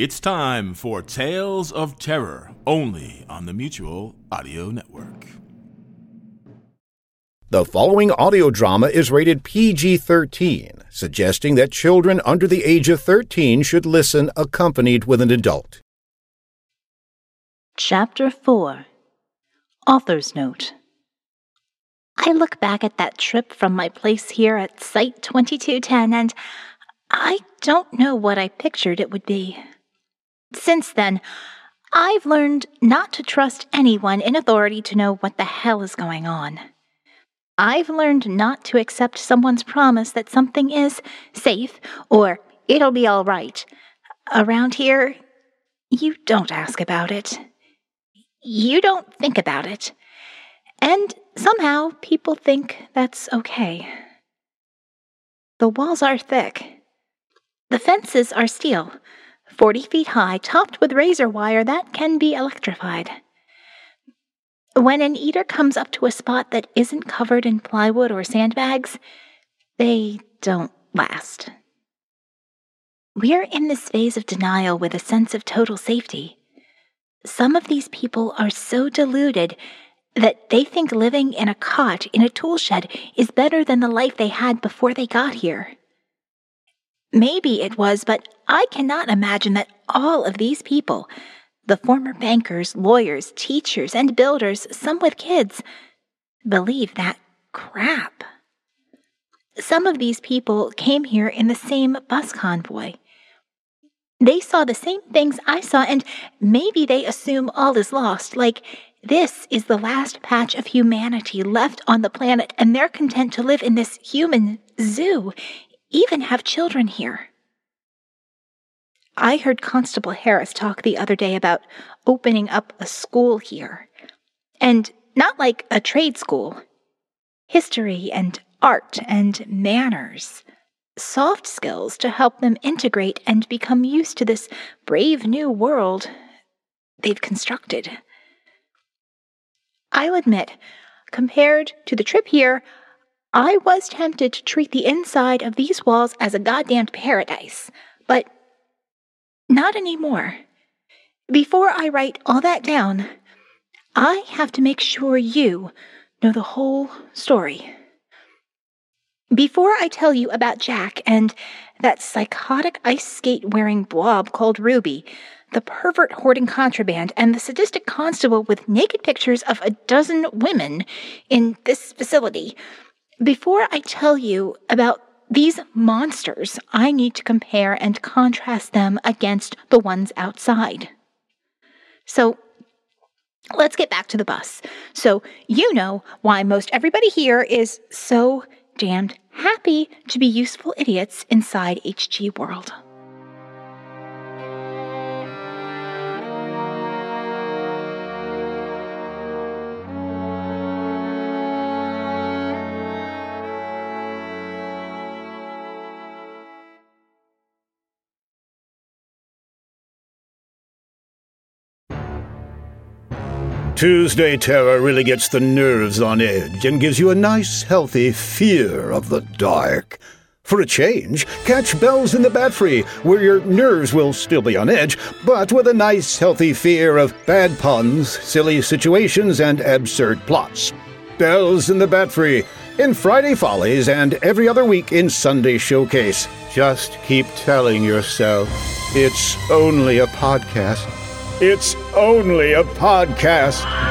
It's time for Tales of Terror, only on the Mutual Audio Network. The following audio drama is rated PG 13, suggesting that children under the age of 13 should listen accompanied with an adult. Chapter 4 Author's Note I look back at that trip from my place here at Site 2210 and I don't know what I pictured it would be. Since then, I've learned not to trust anyone in authority to know what the hell is going on. I've learned not to accept someone's promise that something is safe or it'll be all right. Around here, you don't ask about it. You don't think about it. And somehow people think that's okay. The walls are thick. The fences are steel. 40 feet high, topped with razor wire that can be electrified. When an eater comes up to a spot that isn't covered in plywood or sandbags, they don't last. We're in this phase of denial with a sense of total safety. Some of these people are so deluded that they think living in a cot in a tool shed is better than the life they had before they got here. Maybe it was, but I cannot imagine that all of these people, the former bankers, lawyers, teachers, and builders, some with kids, believe that crap. Some of these people came here in the same bus convoy. They saw the same things I saw, and maybe they assume all is lost, like this is the last patch of humanity left on the planet, and they're content to live in this human zoo even have children here. I heard Constable Harris talk the other day about opening up a school here. And not like a trade school. History and art and manners. Soft skills to help them integrate and become used to this brave new world they've constructed. I'll admit, compared to the trip here, I was tempted to treat the inside of these walls as a goddamned paradise, but not anymore. Before I write all that down, I have to make sure you know the whole story. Before I tell you about Jack and that psychotic ice skate wearing blob called Ruby, the pervert hoarding contraband, and the sadistic constable with naked pictures of a dozen women in this facility, before I tell you about these monsters, I need to compare and contrast them against the ones outside. So let's get back to the bus. So you know why most everybody here is so damned happy to be useful idiots inside HG World. Tuesday Terror really gets the nerves on edge and gives you a nice, healthy fear of the dark. For a change, catch Bells in the Batfry, where your nerves will still be on edge, but with a nice, healthy fear of bad puns, silly situations, and absurd plots. Bells in the Batfry, in Friday Follies, and every other week in Sunday Showcase. Just keep telling yourself it's only a podcast. It's only a podcast.